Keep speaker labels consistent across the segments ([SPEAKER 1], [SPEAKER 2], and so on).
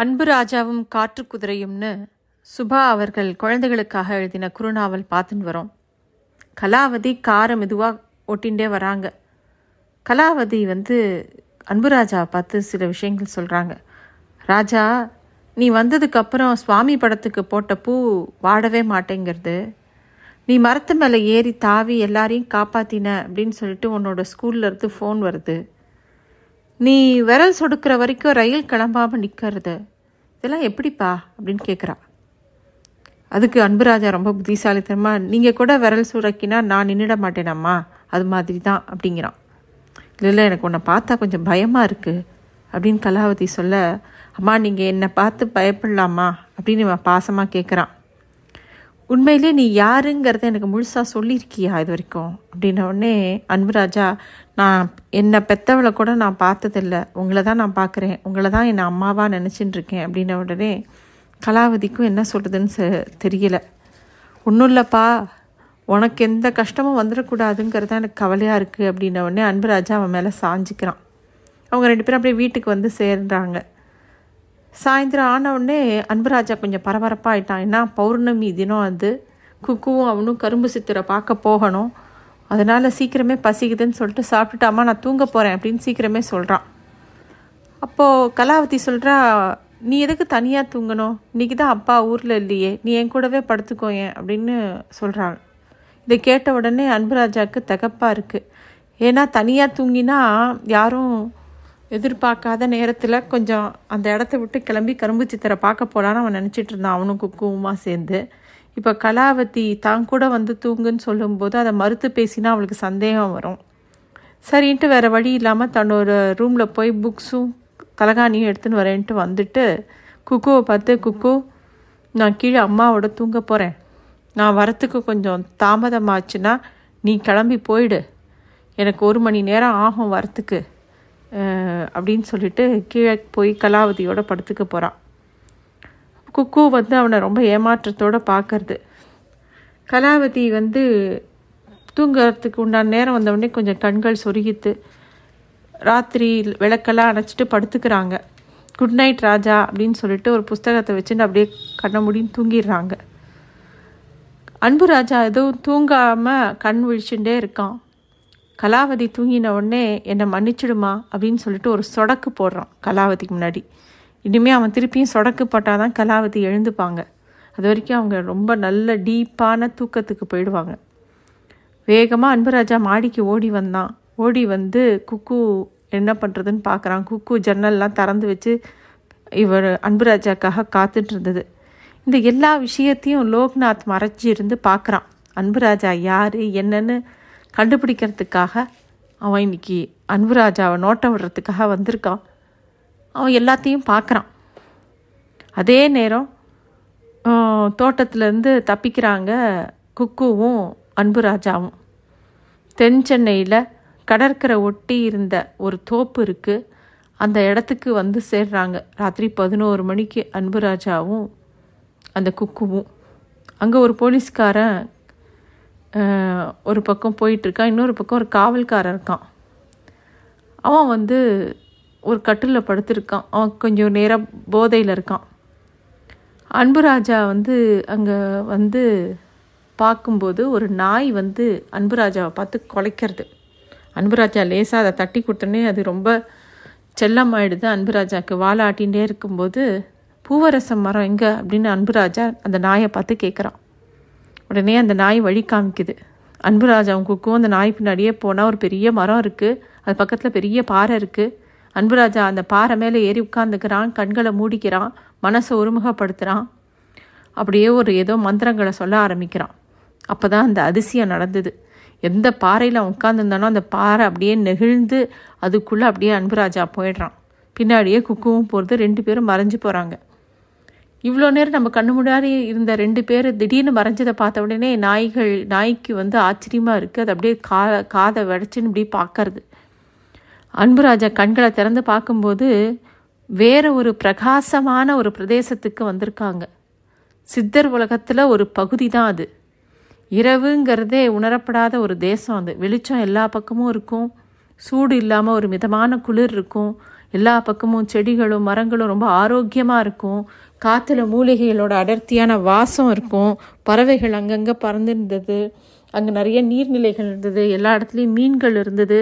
[SPEAKER 1] அன்பு ராஜாவும் காற்று குதிரையும்னு சுபா அவர்கள் குழந்தைகளுக்காக எழுதின குறுநாவல் பார்த்துன்னு வரோம். கலாவதி காரை மெதுவாக ஓட்டிகிட்டே வராங்க. கலாவதி வந்து அன்புராஜாவை பார்த்து சில விஷயங்கள் சொல்கிறாங்க ராஜா நீ வந்ததுக்கப்புறம் சுவாமி படத்துக்கு போட்ட பூ வாடவே மாட்டேங்கிறது. நீ மரத்து மேலே ஏறி தாவி எல்லாரையும் காப்பாத்தின அப்படின்னு சொல்லிட்டு உன்னோட ஸ்கூல்லேருந்து ஃபோன் வருது. நீ விரல் சொடுக்கிற வரைக்கும் ரயில் கிளம்பாம நிற்கிறது இதெல்லாம் எப்படிப்பா? அப்படின்னு கேட்குறா அதுக்கு அன்புராஜா ரொம்ப புத்திசாலித்தனமாக நீங்கள் கூட விரல் சுடக்கினா நான் நின்றுட மாட்டேனம்மா அது மாதிரி தான் அப்படிங்கிறான் இல்லை இல்லை எனக்கு உன்னை பார்த்தா கொஞ்சம் பயமாக இருக்குது அப்படின்னு கலாவதி சொல்ல அம்மா நீங்கள் என்னை பார்த்து பயப்படலாமா? அப்படின்னு இவன் பாசமாக கேட்குறான் உண்மையிலே நீ யாருங்கிறத எனக்கு முழுசாக சொல்லியிருக்கியா இது வரைக்கும்? அப்படின்ன உடனே அன்புராஜா நான் என்னை பெத்தவளை கூட நான் பார்த்ததில்ல. உங்களை தான் நான் பார்க்குறேன். உங்களை தான் என்னை அம்மாவாக நினச்சிட்டு இருக்கேன் அப்படின்ன உடனே கலாவதிக்கும் என்ன சொல்கிறதுன்னு தெரியலை தெரியல. ஒன்றும் இல்லைப்பா. உனக்கு எந்த கஷ்டமும் வந்துடக்கூடாதுங்கிறது தான் எனக்கு கவலையாக இருக்குது அப்படின்ன உடனே அன்புராஜா அவன் மேலே சாஞ்சிக்கிறான். அவங்க ரெண்டு பேரும் அப்படியே வீட்டுக்கு வந்து சேர்றாங்க. சாயந்தரம் ஆனவுடனே அன்புராஜா கொஞ்சம் பரபரப்பாக ஆயிட்டான். ஏன்னா பௌர்ணமி தினம் அது. குக்குவும் அவனும் கரும்பு சித்திரை பார்க்க போகணும். அதனால் சீக்கிரமே பசிக்குதுன்னு சொல்லிட்டு சாப்பிட்டுட்டு அம்மா நான் தூங்க போகிறேன் அப்படின்னு சீக்கிரமே சொல்கிறான் அப்போது கலாவதி சொல்கிறா நீ எதுக்கு தனியாக தூங்கணும்? இன்னைக்கு தான் அப்பா ஊரில் இல்லையே. நீ என் கூடவே படுத்துக்கோ ஏன்? அப்படின்னு சொல்கிறாள் இதை கேட்ட உடனே அன்புராஜாவுக்கு தகப்பாக இருக்குது ஏன்னா தனியாக தூங்கினா யாரும் எதிர்பார்க்காத நேரத்தில் கொஞ்சம் அந்த இடத்த விட்டு கிளம்பி கரும்பு சித்திரை பார்க்க போகலான்னு அவன் நினச்சிட்டு இருந்தான். அவனும் குக்குவுமா சேர்ந்து. இப்போ கலாவதி தான் கூட வந்து தூங்குன்னு சொல்லும்போது அதை மறுத்து பேசினா அவளுக்கு சந்தேகம் வரும். சரின்ட்டு வேறு வழி இல்லாமல் தன்னோட ரூமில் போய் புக்ஸும் தலகாணியும் எடுத்துன்னு வரேன்ட்டு வந்துட்டு குக்குவை பார்த்து குக்கு நான் கீழே அம்மாவோட தூங்க போகிறேன் நான் வரத்துக்கு கொஞ்சம் தாமதமாச்சுன்னா நீ கிளம்பி போயிடு. எனக்கு ஒரு மணி நேரம் ஆகும் வரத்துக்கு. அப்படின்னு சொல்லிட்டு கீழே போய் கலாவதியோட படுத்துக்க போகிறான் குக்கு வந்து அவனை ரொம்ப ஏமாற்றத்தோட பார்க்கறது கலாவதி வந்து தூங்குறதுக்கு உண்டான நேரம் வந்த கொஞ்சம் கண்கள் சொருகித்து ராத்திரி விளக்கெல்லாம் அணைச்சிட்டு படுத்துக்கிறாங்க. குட் நைட் ராஜா அப்படின்னு சொல்லிட்டு ஒரு புஸ்தகத்தை வச்சுட்டு அப்படியே கண்ண முடியும் தூங்கிடுறாங்க. அன்பு ராஜா எதுவும் தூங்காமல் கண் விழிச்சுட்டே இருக்கான். கலாவதி தூங்கின உடனே என்னை மன்னிச்சிடுமா அப்படின்னு சொல்லிட்டு ஒரு சொடக்கு போடுறான் கலாவதிக்கு முன்னாடி. இனிமே அவன் திருப்பியும் சொடக்கு போட்டாதான் கலாவதி எழுந்துப்பாங்க. அது வரைக்கும் அவங்க ரொம்ப நல்ல டீப்பான தூக்கத்துக்கு போயிடுவாங்க. வேகமாக அன்புராஜா மாடிக்கு ஓடி வந்தான். ஓடி வந்து குக்கு என்ன பண்ணுறதுன்னு பார்க்குறான் குக்கு ஜன்னல்லாம் திறந்து வச்சு இவர் அன்புராஜாக்காக காத்துட்டு இருந்தது. இந்த எல்லா விஷயத்தையும் லோக்நாத் மறைச்சி இருந்து பார்க்குறான் அன்புராஜா யார் என்னன்னு கண்டுபிடிக்கிறதுக்காக அவன் இன்னைக்கு அன்புராஜாவை நோட்டம் விடுறதுக்காக வந்திருக்கான். அவன் எல்லாத்தையும் பார்க்குறான். அதே நேரம் தோட்டத்துலேருந்து தப்பிக்கிறாங்க குக்குவும் அன்புராஜாவும். தென் சென்னையில் கடற்கரை ஒட்டி இருந்த ஒரு தோப்பு இருக்குது அந்த இடத்துக்கு வந்து சேர்றாங்க. ராத்திரி பதினோரு மணிக்கு அன்புராஜாவும் அந்த குக்குவும். அங்கே ஒரு போலீஸ்காரன் ஒரு பக்கம் போயிட்டுருக்கான் இன்னொரு பக்கம் ஒரு காவல்காரன் இருக்கான். அவன் வந்து ஒரு கட்டிலில் படுத்திருக்கான். அவன் கொஞ்சம் நேராக போதையில் இருக்கான். அன்புராஜா வந்து அங்கே வந்து பார்க்கும்போது ஒரு நாய் வந்து அன்புராஜாவை பார்த்து குலைக்கிறது. அன்புராஜா லேசாக அதை தட்டி கொடுத்தோன்னே அது ரொம்ப செல்லமாயிடுது. அன்புராஜாவுக்கு வாலாட்டிகிட்டே இருக்கும்போது பூவரசம் மரம் எங்கே அப்படின்னு அன்புராஜா அந்த நாயை பார்த்து கேட்குறான் உடனே அந்த நாய் வழி காமிக்குது. அன்புராஜாவும் குக்கும் அந்த நாய் பின்னாடியே போனால் ஒரு பெரிய மரம் இருக்குது அது பக்கத்தில் பெரிய பாறை இருக்குது அன்புராஜா அந்த பாறை மேலே ஏறி உட்காந்துக்கிறான் கண்களை மூடிக்கிறான். மனசை ஒருமுகப்படுத்துகிறான் அப்படியே ஒரு ஏதோ மந்திரங்களை சொல்ல ஆரம்பிக்கிறான். அப்போ தான் அந்த அதிசயம் நடந்தது. எந்த பாறையில் அவன் உட்காந்துருந்தானோ அந்த பாறை அப்படியே நெகிழ்ந்து அதுக்குள்ளே அப்படியே அன்புராஜா போயிடுறான். பின்னாடியே குக்குவும் போகிறது ரெண்டு பேரும் மறைஞ்சு போகிறாங்க இவ்வளோ நேரம் நம்ம கண்ணு முன்னாடி இருந்த ரெண்டு பேர் திடீர்னு மறைஞ்சதை பார்த்த உடனே நாய்கள் நாய்க்கு வந்து ஆச்சரியமாக இருக்குது அது அப்படியே கா காதை வடைச்சின்னு இப்படி பார்க்கறது. அன்புராஜா கண்களை திறந்து பார்க்கும்போது வேற ஒரு பிரகாசமான ஒரு பிரதேசத்துக்கு வந்திருக்காங்க. சித்தர் உலகத்தில் ஒரு பகுதி தான் அது. இரவுங்கிறதே உணரப்படாத ஒரு தேசம் அது. வெளிச்சம் எல்லா பக்கமும் இருக்கும். சூடு இல்லாமல் ஒரு மிதமான குளிர் இருக்கும். எல்லா பக்கமும் செடிகளும் மரங்களும் ரொம்ப ஆரோக்கியமாக இருக்கும். காற்றுல மூலிகைகளோட அடர்த்தியான வாசம் இருக்கும். பறவைகள் அங்கங்கே பறந்துருந்தது. அங்கே நிறைய நீர்நிலைகள் இருந்தது. எல்லா இடத்துலையும் மீன்கள் இருந்தது.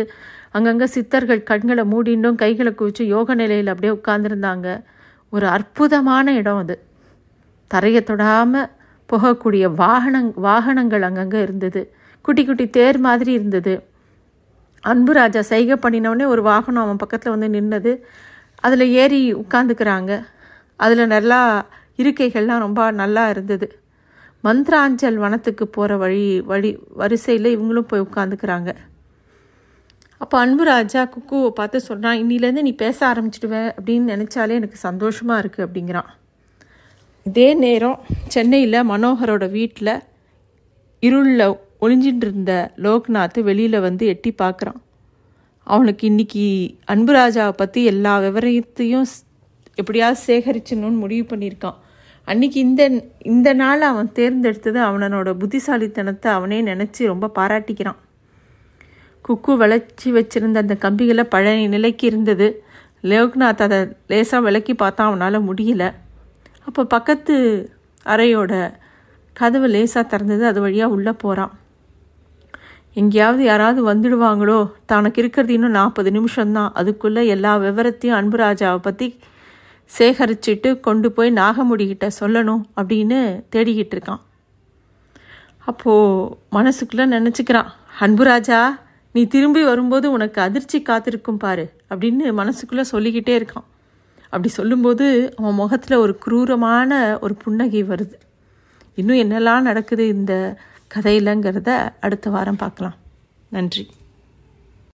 [SPEAKER 1] அங்கங்கே சித்தர்கள் கண்களை மூடிண்டும் கைகளை குவிச்சு யோக நிலையில் அப்படியே உட்கார்ந்துருந்தாங்க. ஒரு அற்புதமான இடம் அது. தரையை தொடாமல் போகக்கூடிய வாகனங் வாகனங்கள் அங்கங்கே இருந்தது. குட்டி குட்டி தேர் மாதிரி இருந்தது. அன்பு ராஜா சைகை பண்ணினவுடனே ஒரு வாகனம் அவன் பக்கத்தில் வந்து நின்னது. அதில் ஏறி உட்காந்துக்கிறாங்க. அதில் நல்லா இருக்கைகள்லாம் ரொம்ப நல்லா இருந்தது. மந்த்ராஞ்சல் வனத்துக்கு போகிற வழி வழி வரிசையில் இவங்களும் போய் உட்காந்துக்கிறாங்க. அப்போ அன்பு ராஜா குக்குவை பார்த்து சொன்னான் இன்னிலேருந்து நீ பேச ஆரம்பிச்சிடுவேன் அப்படின்னு நினச்சாலே எனக்கு சந்தோஷமாக இருக்குது அப்படிங்கிறான். இதே நேரம் சென்னையில் மனோகரோட வீட்டில் இருளில் ஒளிஞ்சிட்டு இருந்த லோக்நாத் வெளியில் வந்து எட்டி பார்க்குறான். அவனுக்கு இன்னைக்கு அன்புராஜாவை பற்றி எல்லா விவரத்தையும் ஸ்- எப்படியாவது சேகரிச்சணும்னு முடிவு பண்ணியிருக்கான். அன்னைக்கு இந்த இந்த நாள் அவன் தேர்ந்தெடுத்தது அவனோட புத்திசாலித்தனத்தை அவனே நினச்சி ரொம்ப பாராட்டிக்கிறான். குக்கு வளைச்சி வச்சிருந்த அந்த கம்பிகளை பழைய நிலைக்கு இருந்தது. லோக்நாத் அதை லேசாக விளக்கி பார்த்தா அவனால் முடியல. அப்போ பக்கத்து அறையோட கதவு லேசாக திறந்தது. அது வழியாக உள்ளே போகிறான் எங்கேயாவது யாராவது வந்துடுவாங்களோ தனக்கு இருக்கிறது இன்னும் நாற்பது நிமிஷம்தான். அதுக்குள்ளே எல்லா விவரத்தையும் அன்புராஜாவை பற்றி சேகரிச்சுட்டு கொண்டு போய் நாகமுடிகிட்ட சொல்லணும் அப்படின்னு தேடிக்கிட்டு இருக்கான். அப்போது மனசுக்குள்ளே நினச்சிக்கிறான் அன்புராஜா நீ திரும்பி வரும்போது உனக்கு அதிர்ச்சி காத்திருக்கும் பாரு அப்படின்னு மனசுக்குள்ளே சொல்லிக்கிட்டே இருக்கான். அப்படி சொல்லும்போது அவன் முகத்தில் ஒரு குரூரமான ஒரு புன்னகை வருது. இன்னும் என்னெல்லாம் நடக்குது இந்த கதையிலங்கிறத அடுத்த வாரம் பார்க்கலாம். நன்றி.